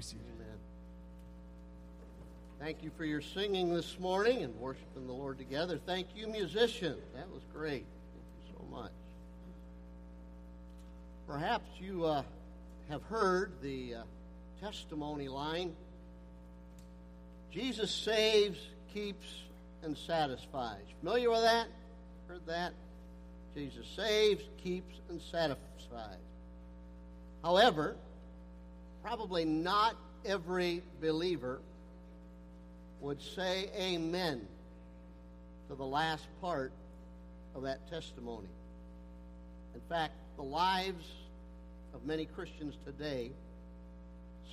be seated. Amen. Thank you for your singing this morning and worshiping the Lord together. Thank you, musicians. That was great. Thank you so much. Perhaps you uh, have heard the uh, testimony line Jesus saves, keeps, and satisfies. Familiar with that? Heard that? Jesus saves, keeps, and satisfies. However, probably not every believer would say amen to the last part of that testimony. In fact, the lives of many Christians today,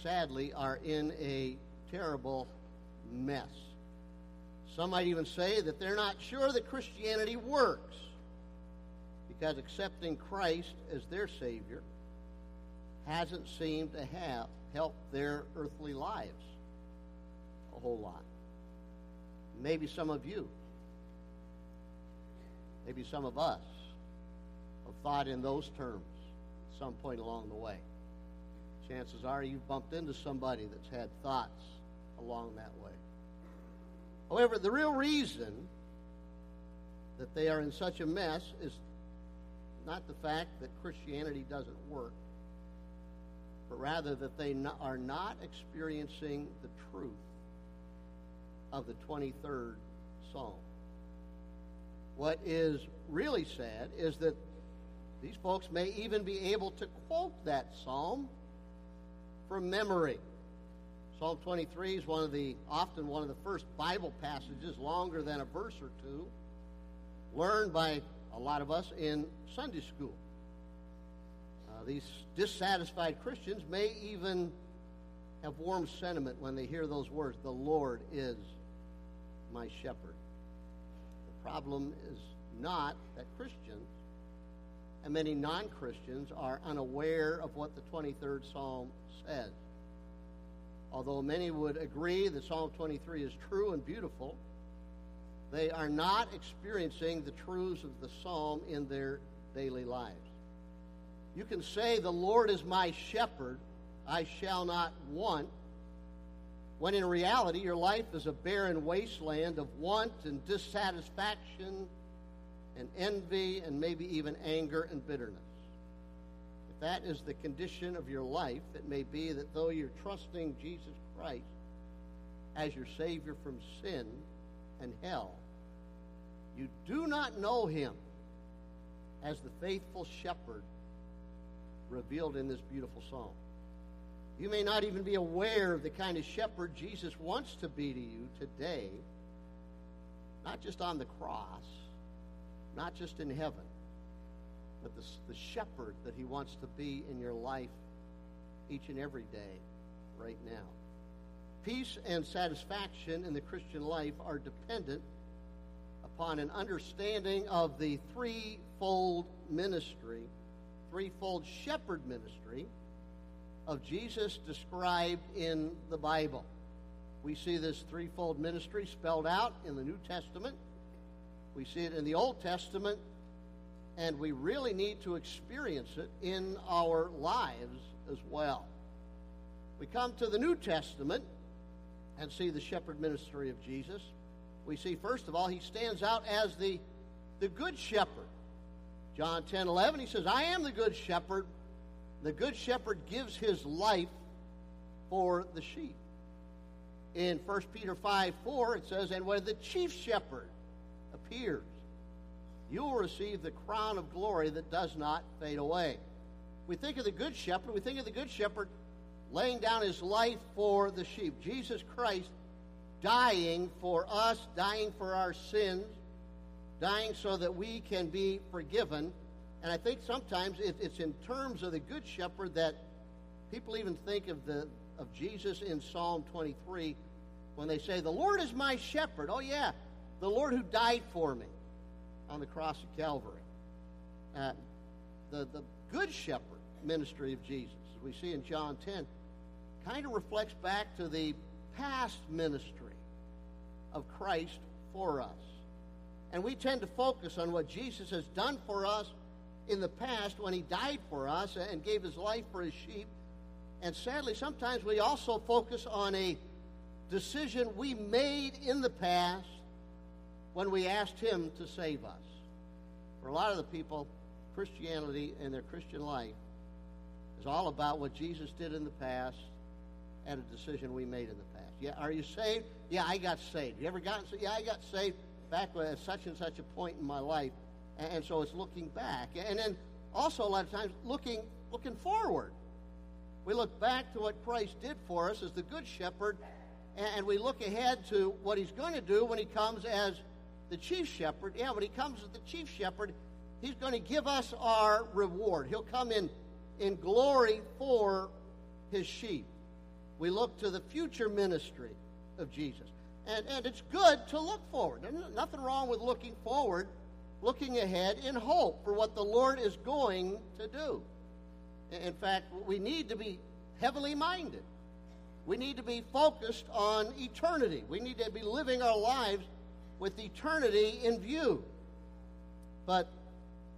sadly, are in a terrible mess. Some might even say that they're not sure that Christianity works because accepting Christ as their Savior hasn't seemed to have helped their earthly lives a whole lot. Maybe some of you, maybe some of us, have thought in those terms at some point along the way. Chances are you've bumped into somebody that's had thoughts along that way. However, the real reason that they are in such a mess is not the fact that Christianity doesn't work, but rather that they are not experiencing the truth of the 23rd Psalm. What is really sad is that these folks may even be able to quote that psalm from memory. Psalm 23 is one of the often one of the first Bible passages, longer than a verse or two, learned by a lot of us in Sunday school. Uh, these dissatisfied Christians may even have warm sentiment when they hear those words, "The Lord is my shepherd." The problem is not that Christians and many non-Christians are unaware of what the 23rd Psalm says. Although many would agree that Psalm 23 is true and beautiful, they are not experiencing the truths of the psalm in their daily lives. You can say, The Lord is my shepherd, I shall not want, when in reality your life is a barren wasteland of want and dissatisfaction and envy and maybe even anger and bitterness. If that is the condition of your life, it may be that though you're trusting Jesus Christ as your Savior from sin and hell, you do not know Him as the faithful shepherd revealed in this beautiful psalm. You may not even be aware of the kind of shepherd Jesus wants to be to you today, not just on the cross, not just in heaven but the, the shepherd that he wants to be in your life each and every day right now. Peace and satisfaction in the Christian life are dependent upon an understanding of the threefold ministry, threefold shepherd ministry of Jesus described in the Bible. We see this threefold ministry spelled out in the New Testament. We see it in the Old Testament and we really need to experience it in our lives as well. We come to the New Testament and see the shepherd ministry of Jesus. We see, first of all, he stands out as the, the good shepherd. John 10 11, he says, I am the good shepherd. The good shepherd gives his life for the sheep. In 1 Peter 5 4, it says, And when the chief shepherd appears, you will receive the crown of glory that does not fade away. We think of the Good Shepherd, we think of the Good Shepherd laying down his life for the sheep. Jesus Christ dying for us, dying for our sins, dying so that we can be forgiven. And I think sometimes it's in terms of the Good Shepherd that people even think of the of Jesus in Psalm 23 when they say, "The Lord is my shepherd." Oh yeah, the Lord who died for me on the cross of Calvary. Uh, the, the Good Shepherd ministry of Jesus, as we see in John 10, kind of reflects back to the past ministry of Christ for us. And we tend to focus on what Jesus has done for us in the past when he died for us and gave his life for his sheep. And sadly, sometimes we also focus on a decision we made in the past when we asked Him to save us. For a lot of the people, Christianity and their Christian life is all about what Jesus did in the past and a decision we made in the past. Yeah, are you saved? Yeah, I got saved. You ever gotten saved? Yeah, I got saved back at such and such a point in my life. And, so it's looking back. And then also a lot of times looking looking forward. We look back to what Christ did for us as the good shepherd, and we look ahead to what he's going to do when he comes as the chief shepherd. Yeah, when he comes as the chief shepherd, he's going to give us our reward. He'll come in in glory for his sheep. We look to the future ministry of Jesus. And, and it's good to look forward. There's nothing wrong with looking forward, looking ahead in hope for what the Lord is going to do. In fact, we need to be heavenly minded. We need to be focused on eternity. We need to be living our lives with eternity in view. But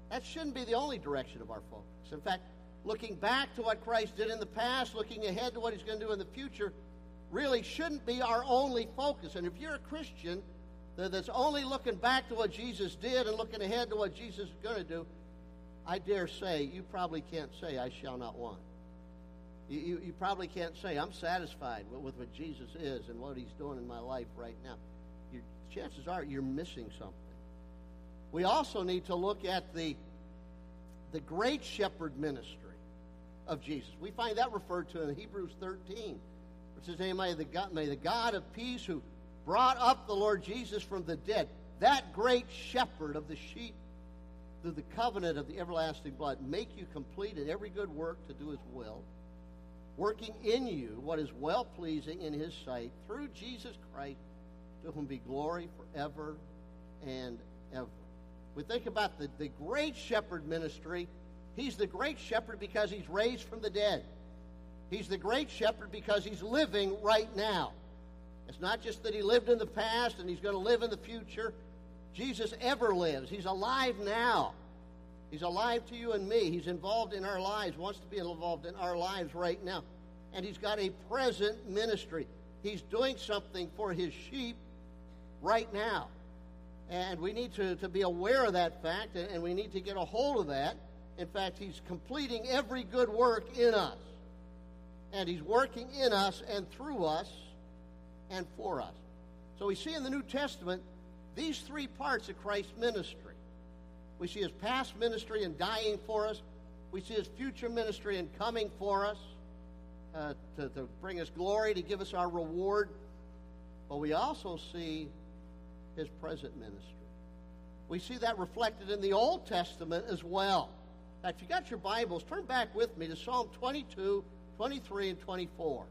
that shouldn't be the only direction of our focus. In fact, looking back to what Christ did in the past, looking ahead to what he's going to do in the future, really shouldn't be our only focus. And if you're a Christian that's only looking back to what Jesus did and looking ahead to what Jesus is going to do, I dare say you probably can't say, I shall not want. You, you, you probably can't say, I'm satisfied with, with, what Jesus is and what he's doing in my life right now. Your, chances are you're missing something. We also need to look at the, the great shepherd ministry of Jesus. We find that referred to in Hebrews 13. It says, hey, may the, God, may the God of peace who brought up the Lord Jesus from the dead, that great shepherd of the sheep through the covenant of the everlasting blood, make you complete in every good work to do his will, working in you what is well pleasing in his sight through Jesus Christ, to whom be glory forever and ever. We think about the, the great shepherd ministry He's the great shepherd because he's raised from the dead. He's the great shepherd because he's living right now. It's not just that he lived in the past and he's going to live in the future. Jesus ever lives. He's alive now. He's alive to you and me. He's involved in our lives, wants to be involved in our lives right now. And he's got a present ministry. He's doing something for his sheep right now. And we need to, to be aware of that fact, and we need to get a hold of that. In fact, He's completing every good work in us. And He's working in us and through us and for us. So we see in the New Testament these three parts of Christ's ministry. We see His past ministry in dying for us, we see His future ministry in coming for us. Uh, to, to bring us glory, to give us our reward. But we also see his present ministry. We see that reflected in the Old Testament as well. Now, if you got your Bibles, turn back with me to Psalm 22, 23, and 24.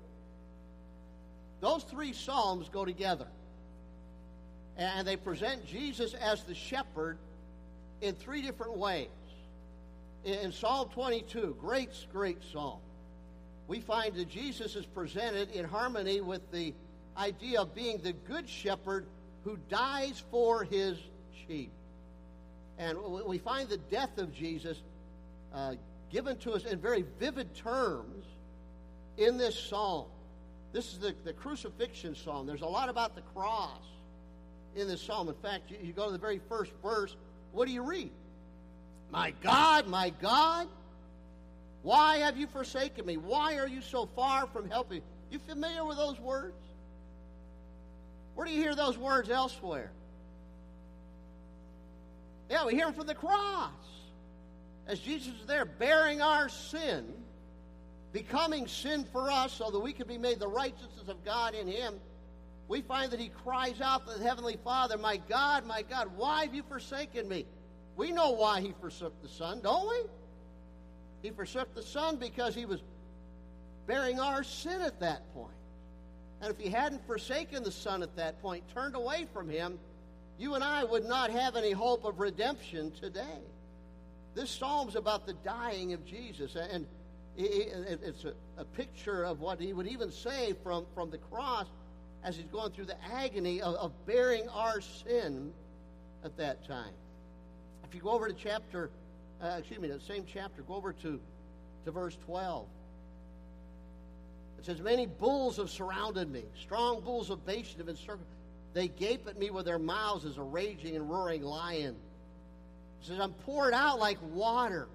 Those three Psalms go together. And they present Jesus as the shepherd in three different ways. In Psalm 22, great, great psalm, we find that Jesus is presented in harmony with the idea of being the good shepherd who dies for his sheep. And we find the death of Jesus uh, given to us in very vivid terms in this psalm. This is the, the crucifixion psalm. There's a lot about the cross in this psalm. In fact, you, you go to the very first verse. What do you read? My God, my God, why have you forsaken me? Why are you so far from helping? You familiar with those words? Where do you hear those words elsewhere? Yeah, we hear them from the cross as Jesus is there bearing our sin, becoming sin for us so that we can be made the righteousness of God in Him, we find that He cries out to the Heavenly Father, My God, my God, why have you forsaken me? We know why He forsook the Son, don't we? He forsook the Son because He was bearing our sin at that point. And if He hadn't forsaken the Son at that point, turned away from Him, you and I would not have any hope of redemption today. This psalm's about the dying of Jesus, and it's a, picture of what he would even say from, from the cross as he's going through the agony of, of bearing our sin at that time. If you go over to chapter, uh, excuse me, the same chapter, go over to, to verse 12. It says, Many bulls have surrounded me. Strong bulls of Bashan have encircled. They gape at me with their mouths as a raging and roaring lion. It says, I'm poured out like water.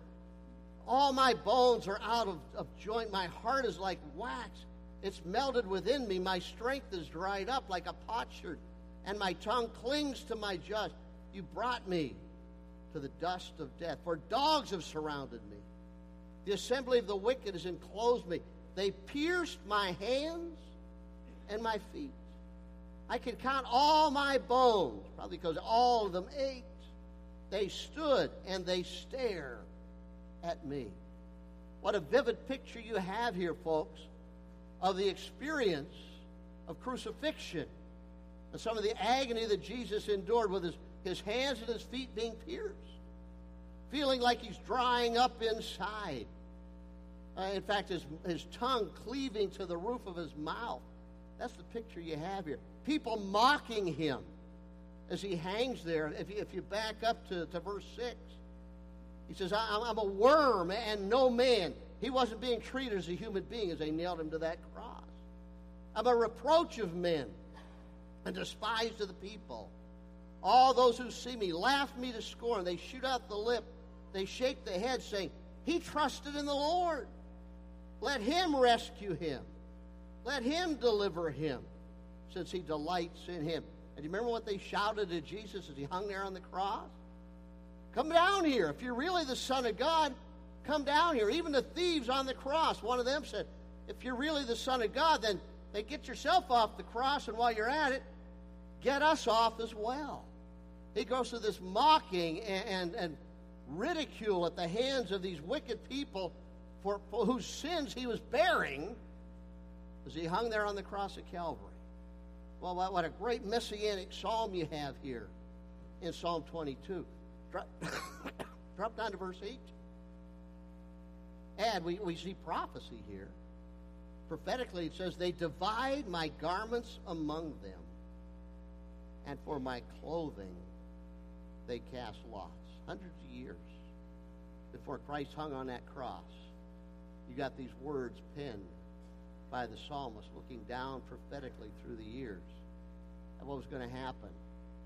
All my bones are out of, of joint. My heart is like wax. It's melted within me. My strength is dried up like a potsherd, and my tongue clings to my just. You brought me to the dust of death, for dogs have surrounded me. The assembly of the wicked has enclosed me. They pierced my hands and my feet. I can count all my bones, probably because all of them ached. They stood and they stare at me. What a vivid picture you have here, folks, of the experience of crucifixion and some of the agony that Jesus endured with his, his hands and his feet being pierced, feeling like he's drying up inside. Uh, in fact, his, his tongue cleaving to the roof of his mouth. That's the picture you have here. People mocking him as he hangs there. If you, if you back up to, to verse 6, he says, I'm a worm and no man. He wasn't being treated as a human being as they nailed him to that cross. I'm a reproach of men and despised of the people. All those who see me laugh me to scorn. They shoot out the lip. They shake the head, saying, He trusted in the Lord. Let him rescue him. Let him deliver him, since he delights in him. And do you remember what they shouted to Jesus as he hung there on the cross? Come down here. If you're really the Son of God, come down here. Even the thieves on the cross, one of them said, If you're really the Son of God, then, then get yourself off the cross, and while you're at it, get us off as well. He goes through this mocking and, and, and ridicule at the hands of these wicked people for, for whose sins he was bearing as he hung there on the cross of Calvary. Well, what, what a great messianic psalm you have here in Psalm 22. Drop, drop down to verse 8. And we, we see prophecy here. Prophetically, it says, They divide my garments among them, and for my clothing they cast lots. Hundreds of years before Christ hung on that cross, you got these words penned by the psalmist looking down prophetically through the years at what was going to happen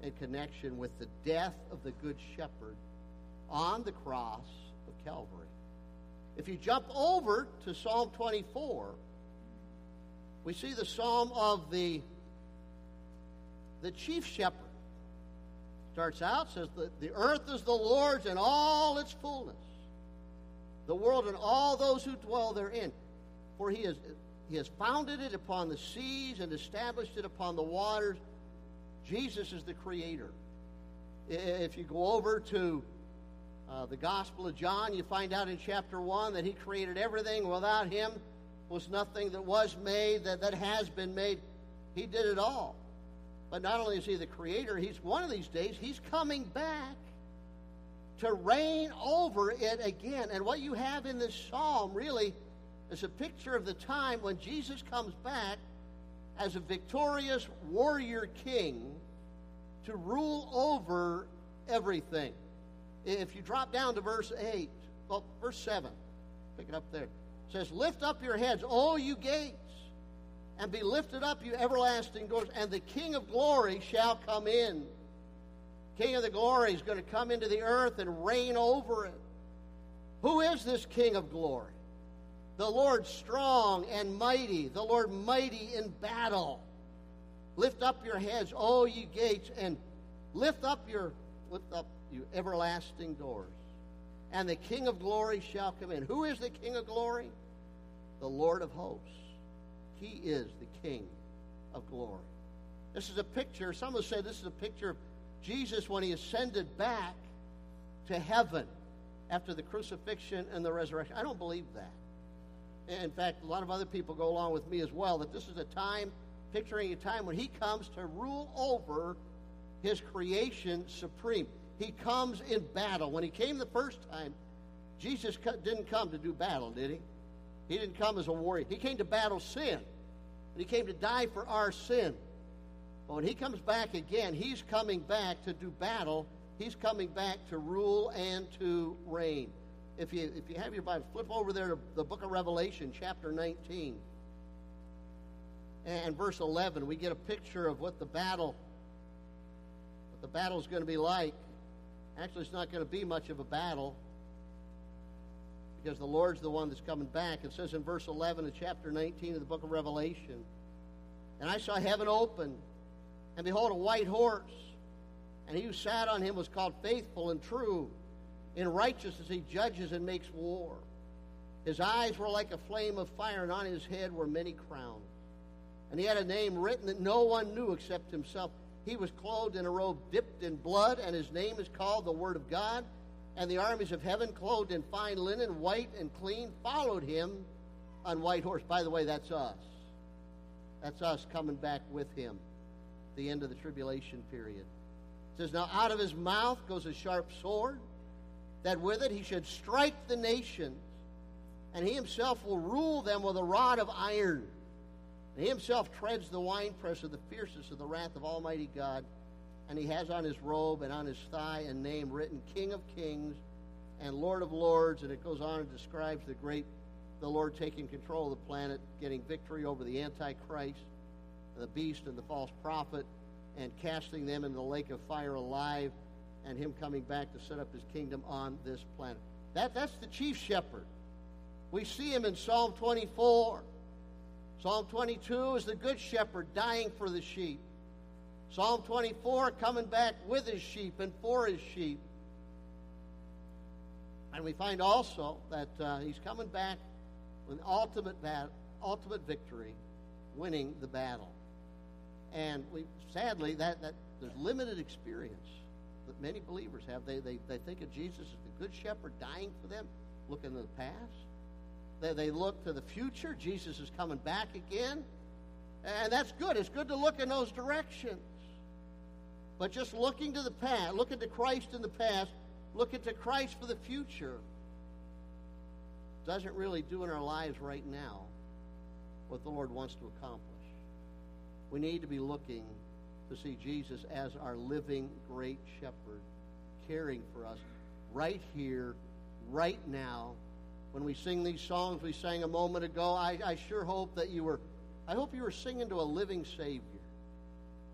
in connection with the death of the Good Shepherd on the cross of Calvary. If you jump over to Psalm 24, we see the psalm of the, the chief shepherd. Starts out, says, the, the earth is the Lord's and all its fullness, the world and all those who dwell therein. For he has, he has founded it upon the seas and established it upon the waters. Jesus is the creator. If you go over to uh, the Gospel of John, you find out in chapter 1 that he created everything. Without him was nothing that was made, that, that has been made. He did it all. But not only is he the creator, he's one of these days, he's coming back to reign over it again. And what you have in this psalm really is a picture of the time when Jesus comes back as a victorious warrior king to rule over everything. If you drop down to verse 8, well, verse 7, pick it up there. It says, Lift up your heads, all you gates, and be lifted up, you everlasting doors, and the King of glory shall come in. King of the glory is going to come into the earth and reign over it. Who is this King of glory? The Lord strong and mighty, the Lord mighty in battle. Lift up your heads, O ye gates, and lift up your lift up you everlasting doors. And the King of glory shall come in. Who is the King of glory? The Lord of hosts. He is the King of glory. This is a picture, some have said this is a picture of Jesus when he ascended back to heaven after the crucifixion and the resurrection. I don't believe that. In fact, a lot of other people go along with me as well, that this is a time, picturing a time when he comes to rule over his creation supreme. He comes in battle. When he came the first time, Jesus didn't come to do battle, did he? He didn't come as a warrior. He came to battle sin. And he came to die for our sin. But when he comes back again, he's coming back to do battle. He's coming back to rule and to reign if you, if you have your Bible, flip over there to the book of Revelation, chapter 19. and verse 11, we get a picture of what the battle what the battle is going to be like. Actually, it's not going to be much of a battle because the Lord's the one that's coming back. It says in verse 11 of chapter 19 of the book of Revelation, And I saw heaven open, and behold, a white horse, and he who sat on him was called faithful and true. In righteousness he judges and makes war. His eyes were like a flame of fire, and on his head were many crowns. And he had a name written that no one knew except himself. He was clothed in a robe dipped in blood, and his name is called the Word of God. And the armies of heaven, clothed in fine linen, white and clean, followed him on white horse. By the way, that's us. That's us coming back with him the end of the tribulation period. It says, Now out of his mouth goes a sharp sword, that with it he should strike the nations, and he himself will rule them with a rod of iron. And he himself treads the winepress of the fierceness of the wrath of Almighty God. And he has on his robe and on his thigh a name written King of Kings and Lord of Lords. And it goes on and describes the great, the Lord taking control of the planet, getting victory over the Antichrist, the beast, and the false prophet, and casting them into the lake of fire alive, and him coming back to set up his kingdom on this planet. That, that's the chief shepherd. We see him in Psalm 24. Psalm 22 is the good shepherd dying for the sheep. Psalm 24 coming back with his sheep and for his sheep. And we find also that uh, he's coming back with ultimate, bat- ultimate victory, winning the battle. And we sadly that, that there's limited experience that many believers have. They, they, they think of Jesus as the good shepherd dying for them, looking to the past. They, they look to the future. Jesus is coming back again. And that's good. It's good to look in those directions. But just looking to the past, looking to Christ in the past, looking to Christ for the future, doesn't really do in our lives right now what the Lord wants to accomplish. We need to be looking to see Jesus as our living great shepherd, caring for us right here, right now. When we sing these songs we sang a moment ago, I, I sure hope that you were, I hope you were singing to a living Savior.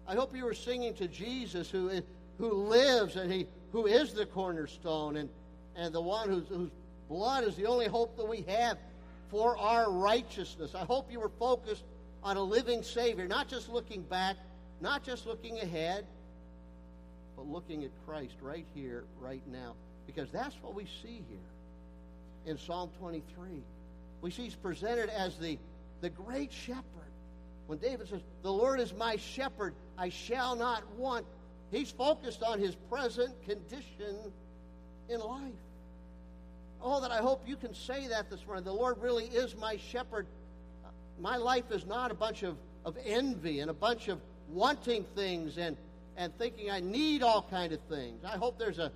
I hope you were singing to Jesus who, who lives and he, who is the cornerstone and, and the one whose, whose blood is the only hope that we have for our righteousness. I hope you were focused on a living Savior, not just looking back, not just looking ahead, but looking at Christ right here, right now. Because that's what we see here in Psalm 23. We see he's presented as the, the great shepherd. When David says, The Lord is my shepherd, I shall not want, he's focused on his present condition in life. Oh, that I hope you can say that this morning. The Lord really is my shepherd. My life is not a bunch of, of envy and a bunch of wanting things and, and thinking I need all kind of things. I hope there's a,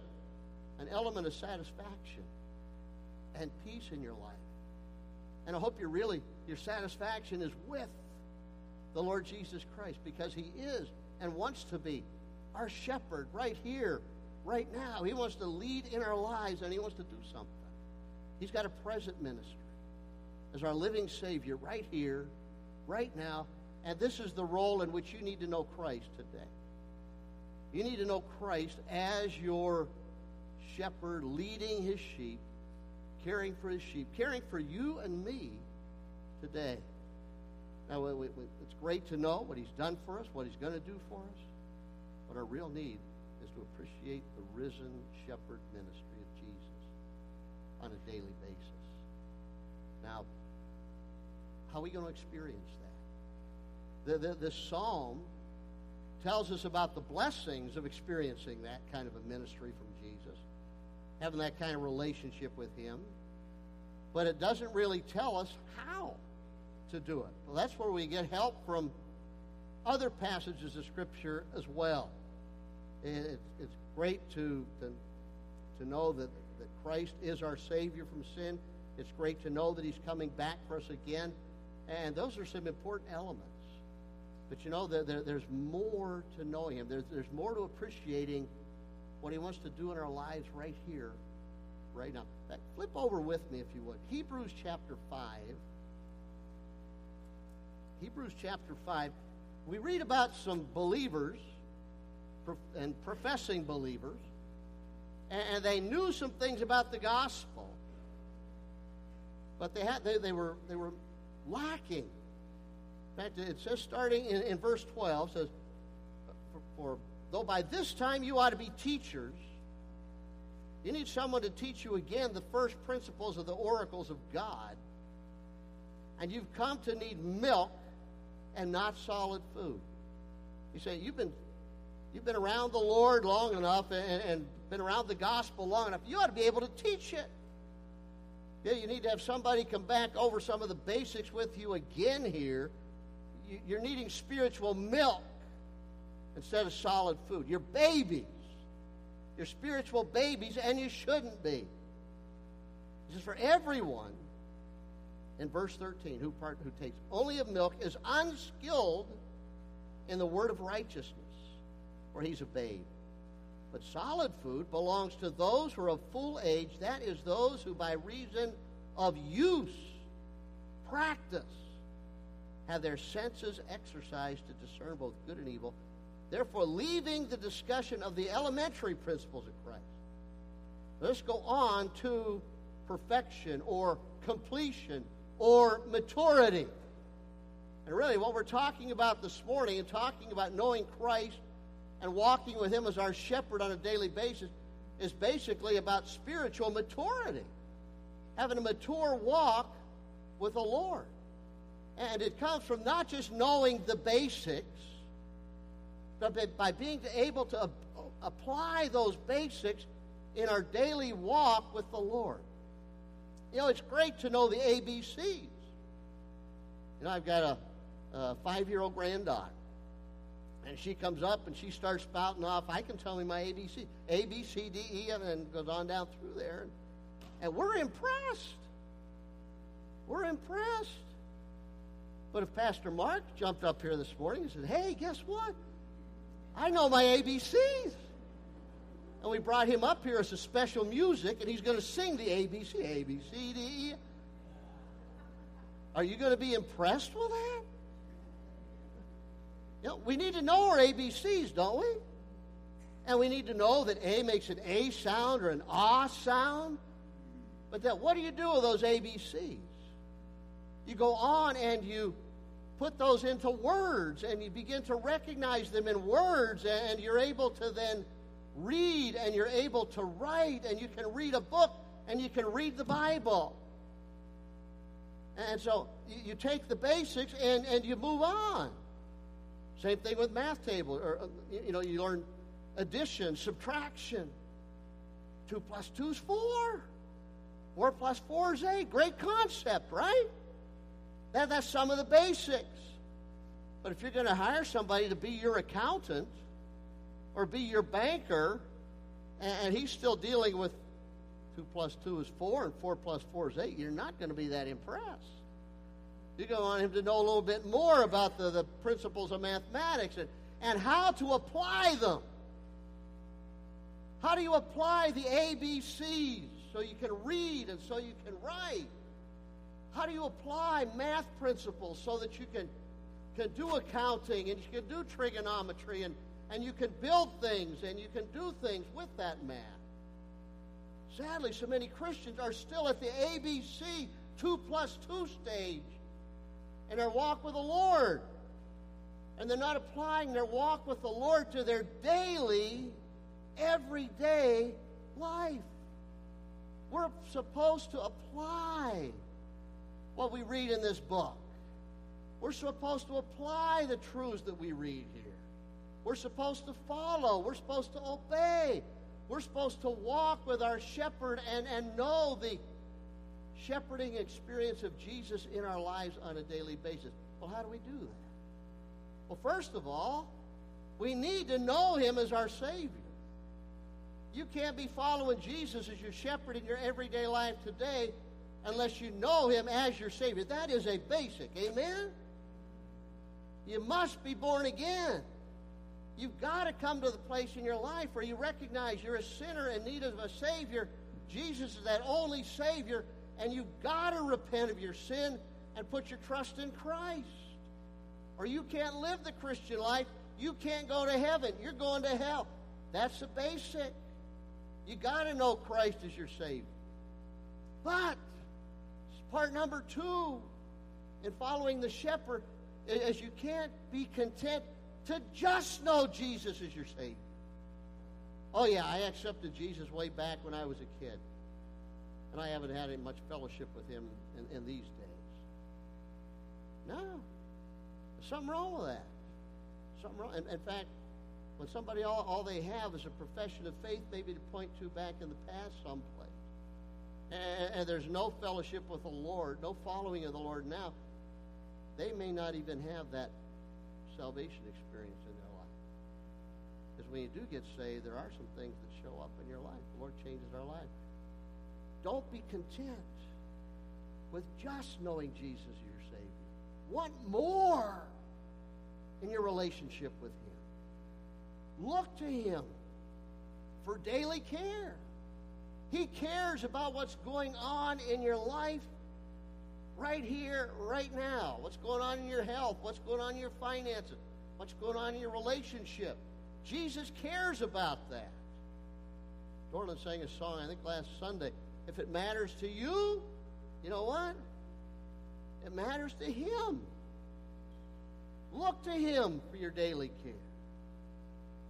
an element of satisfaction and peace in your life. And I hope you're really, your satisfaction is with the Lord Jesus Christ because he is and wants to be our shepherd right here, right now. He wants to lead in our lives and he wants to do something. He's got a present ministry as our living Savior right here, right now. And this is the role in which you need to know Christ today. You need to know Christ as your shepherd leading his sheep, caring for his sheep, caring for you and me today. Now, it's great to know what he's done for us, what he's going to do for us. But our real need is to appreciate the risen shepherd ministry of Jesus on a daily basis. Now, how are we going to experience that? The, the, this psalm tells us about the blessings of experiencing that kind of a ministry from Jesus, having that kind of relationship with Him. But it doesn't really tell us how to do it. Well, that's where we get help from other passages of Scripture as well. It's, great to, to, to know that, that Christ is our Savior from sin. It's great to know that He's coming back for us again. And those are some important elements. But you know, there, there, there's more to knowing Him, there's, there's more to appreciating what He wants to do in our lives right here, right now. Flip over with me, if you would. Hebrews chapter 5. Hebrews chapter 5, we read about some believers and professing believers, and they knew some things about the gospel, but they had they, they were they were lacking. In fact, it says starting in, in verse 12 says, for, for though by this time you ought to be teachers, you need someone to teach you again the first principles of the oracles of God. And you've come to need milk and not solid food. You say, you've been, you've been around the Lord long enough and, and been around the gospel long enough. You ought to be able to teach it. Yeah, you need to have somebody come back over some of the basics with you again here. You're needing spiritual milk instead of solid food. You're babies. You're spiritual babies, and you shouldn't be. This is for everyone. In verse 13, who, part, who takes only of milk is unskilled in the word of righteousness, for he's a babe. But solid food belongs to those who are of full age, that is, those who by reason of use, practice, have their senses exercised to discern both good and evil. Therefore, leaving the discussion of the elementary principles of Christ, let's go on to perfection or completion or maturity. And really, what we're talking about this morning and talking about knowing Christ and walking with Him as our shepherd on a daily basis is basically about spiritual maturity. Having a mature walk with the Lord. And it comes from not just knowing the basics, but by being able to apply those basics in our daily walk with the Lord. You know, it's great to know the ABCs. You know, I've got a, a five year old granddaughter. And she comes up and she starts spouting off. I can tell me my ABC. A, B, C, D, E, and then goes on down through there. And, and we're impressed. We're impressed. But if Pastor Mark jumped up here this morning and said, hey, guess what? I know my ABCs. And we brought him up here as a special music, and he's going to sing the ABC, A, B, C, D, E. Are you going to be impressed with that? You know, we need to know our ABCs, don't we? And we need to know that A makes an A sound or an ah sound. But that what do you do with those ABCs? You go on and you put those into words and you begin to recognize them in words and you're able to then read and you're able to write and you can read a book and you can read the Bible. And so you, take the basics and, and you move on. Same thing with math table. Or, uh, you know, you learn addition, subtraction. Two plus two is four. Four plus four is eight. Great concept, right? That, that's some of the basics. But if you're going to hire somebody to be your accountant or be your banker, and, and he's still dealing with two plus two is four and four plus four is eight, you're not going to be that impressed. You're going to want him to know a little bit more about the, the principles of mathematics and, and how to apply them. How do you apply the ABCs so you can read and so you can write? How do you apply math principles so that you can, can do accounting and you can do trigonometry and, and you can build things and you can do things with that math? Sadly, so many Christians are still at the ABC 2 plus 2 stage in their walk with the Lord. And they're not applying their walk with the Lord to their daily, everyday life. We're supposed to apply what we read in this book. We're supposed to apply the truths that we read here. We're supposed to follow. We're supposed to obey. We're supposed to walk with our shepherd and, and know the shepherding experience of Jesus in our lives on a daily basis. Well, how do we do that? Well, first of all, we need to know him as our Savior. You can't be following Jesus as your shepherd in your everyday life today unless you know him as your Savior. That is a basic. Amen? You must be born again. You've got to come to the place in your life where you recognize you're a sinner in need of a Savior. Jesus is that only Savior, and you've got to repent of your sin and put your trust in Christ. or you can't live the Christian life, you can't go to heaven. You're going to hell. That's the basic. You got to know Christ as your Savior. But part number two in following the shepherd is you can't be content to just know Jesus as your Savior. Oh, yeah, I accepted Jesus way back when I was a kid. And I haven't had much fellowship with him in, in these days. No. There's something wrong with that. Something wrong. In, in fact, when somebody all, all they have is a profession of faith, maybe to point to back in the past someplace, and, and there's no fellowship with the Lord, no following of the Lord now, they may not even have that salvation experience in their life. Because when you do get saved, there are some things that show up in your life. The Lord changes our life. Don't be content with just knowing Jesus as your Savior. Want more in your relationship with Him. Look to Him for daily care. He cares about what's going on in your life right here, right now. What's going on in your health? What's going on in your finances? What's going on in your relationship? Jesus cares about that. Dorland sang a song, I think last Sunday. If it matters to you, you know what? It matters to Him. Look to Him for your daily care.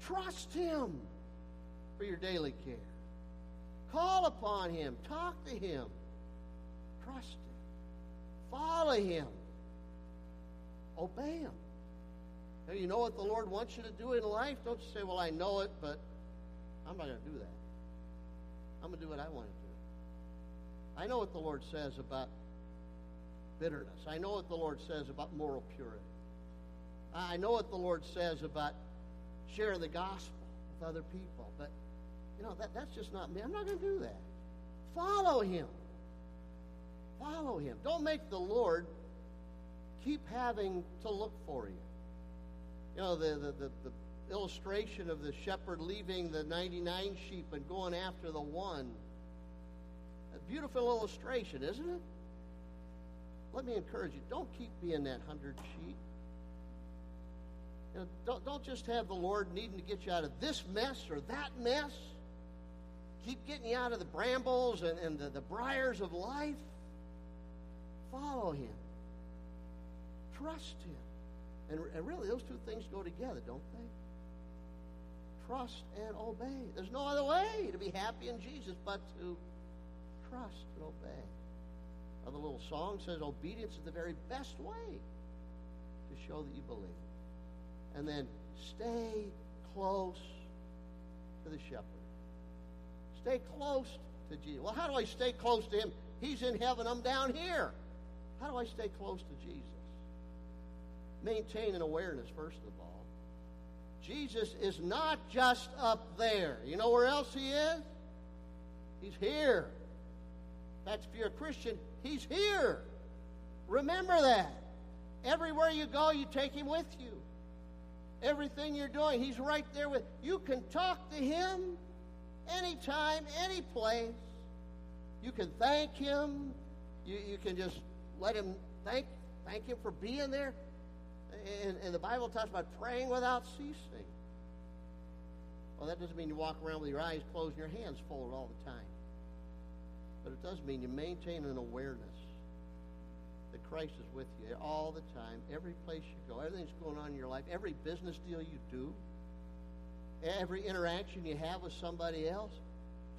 Trust Him for your daily care. Call upon Him. Talk to Him. Trust Him. Follow Him. Obey Him. Now, you know what the Lord wants you to do in life? Don't you say, Well, I know it, but I'm not going to do that. I'm going to do what I want to do. I know what the Lord says about bitterness. I know what the Lord says about moral purity. I know what the Lord says about sharing the gospel with other people. But, you know, that, that's just not me. I'm not going to do that. Follow Him. Follow Him. Don't make the Lord keep having to look for you. You know, the, the, the, the illustration of the shepherd leaving the 99 sheep and going after the one. A beautiful illustration, isn't it? Let me encourage you don't keep being that hundred sheep. You know, don't, don't just have the Lord needing to get you out of this mess or that mess. Keep getting you out of the brambles and, and the, the briars of life. Follow Him. Trust Him. And, and really, those two things go together, don't they? Trust and obey. There's no other way to be happy in Jesus but to trust and obey. Another little song says obedience is the very best way to show that you believe. And then stay close to the shepherd. Stay close to Jesus. Well, how do I stay close to him? He's in heaven, I'm down here. How do I stay close to Jesus? Maintain an awareness, first of all. Jesus is not just up there. You know where else he is? He's here. That's if you're a Christian, he's here. Remember that. Everywhere you go, you take him with you. Everything you're doing, he's right there with you. can talk to him anytime, any place. You can thank him. You, you can just let him thank thank him for being there. And, and the Bible talks about praying without ceasing. Well, that doesn't mean you walk around with your eyes closed and your hands folded all the time. But it does mean you maintain an awareness that Christ is with you all the time, every place you go, everything's going on in your life, every business deal you do, every interaction you have with somebody else.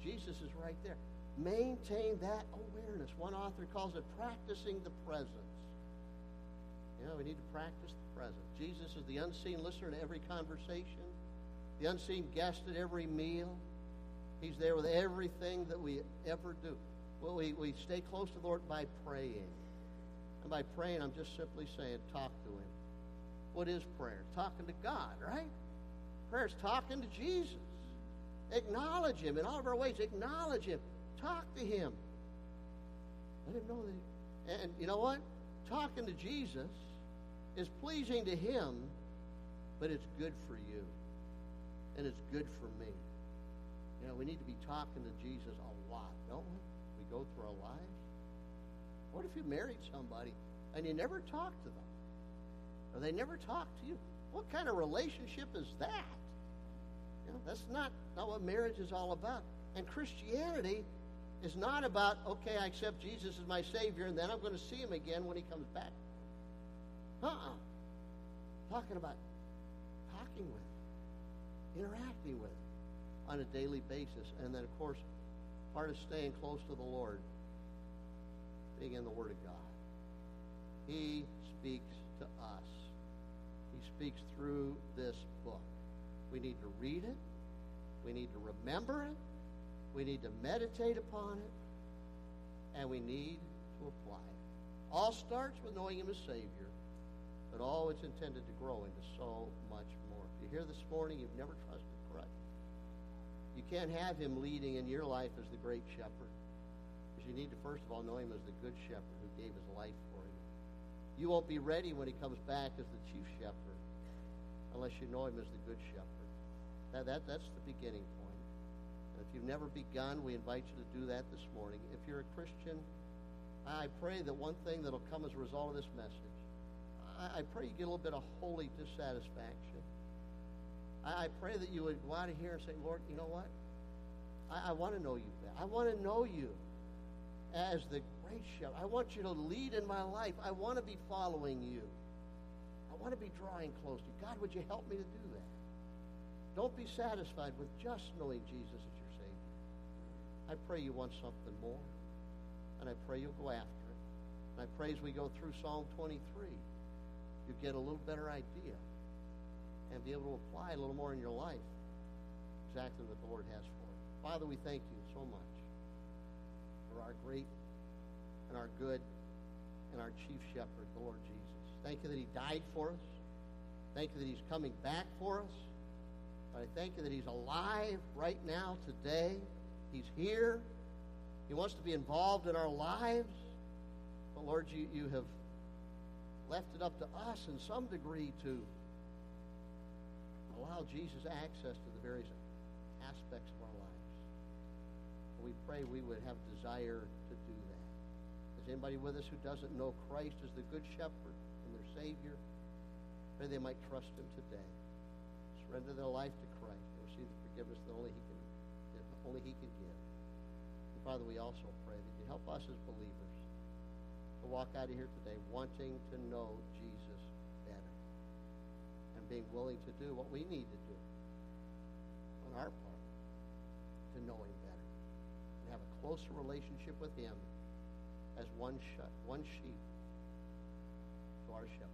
Jesus is right there. Maintain that awareness. One author calls it practicing the presence. You know, we need to practice the presence. Jesus is the unseen listener to every conversation, the unseen guest at every meal. He's there with everything that we ever do. Well, we, we stay close to the Lord by praying. And by praying, I'm just simply saying, talk to Him. What is prayer? Talking to God, right? Prayer is talking to Jesus. Acknowledge Him in all of our ways. Acknowledge Him. Talk to Him. Let Him know that. He, and you know what? Talking to Jesus is pleasing to Him, but it's good for you. And it's good for me. You know, we need to be talking to Jesus a lot, don't we? We go through our lives. What if you married somebody and you never talked to them? or they never talk to you. What kind of relationship is that? You know, that's not, not what marriage is all about. And Christianity is not about, okay, I accept Jesus as my Savior, and then I'm going to see him again when he comes back. Uh-uh. Talking about talking with interacting with on a daily basis. And then, of course, part of staying close to the Lord, being in the Word of God. He speaks to us. Speaks through this book. We need to read it. We need to remember it. We need to meditate upon it. And we need to apply it. All starts with knowing Him as Savior, but all it's intended to grow into so much more. If you're here this morning, you've never trusted Christ. You can't have Him leading in your life as the great shepherd. Because you need to, first of all, know Him as the good shepherd who gave His life for you. You won't be ready when He comes back as the chief shepherd unless you know Him as the good shepherd. That, that, that's the beginning point. And if you've never begun, we invite you to do that this morning. If you're a Christian, I pray that one thing that'll come as a result of this message, I, I pray you get a little bit of holy dissatisfaction. I, I pray that you would go out of here and say, Lord, you know what? I, I want to know you better. I want to know you as the I want you to lead in my life. I want to be following you. I want to be drawing close to you. God, would you help me to do that? Don't be satisfied with just knowing Jesus as your Savior. I pray you want something more. And I pray you'll go after it. And I pray as we go through Psalm 23, you get a little better idea and be able to apply a little more in your life exactly what the Lord has for you. Father, we thank you so much for our great and our good and our chief shepherd, the Lord Jesus. Thank you that he died for us. Thank you that he's coming back for us. But I thank you that he's alive right now, today. He's here. He wants to be involved in our lives. But Lord, you, you have left it up to us in some degree to allow Jesus access to the various aspects of our lives. We pray we would have desire to do that. Is anybody with us who doesn't know Christ as the Good Shepherd and their Savior? Pray they might trust Him today. Surrender their life to Christ and receive the forgiveness that only He can, that only He can give. And Father, we also pray that you help us as believers to walk out of here today wanting to know Jesus better and being willing to do what we need to do on our part to know Him better and have a closer relationship with Him as one, sh- one sheep to our shepherd.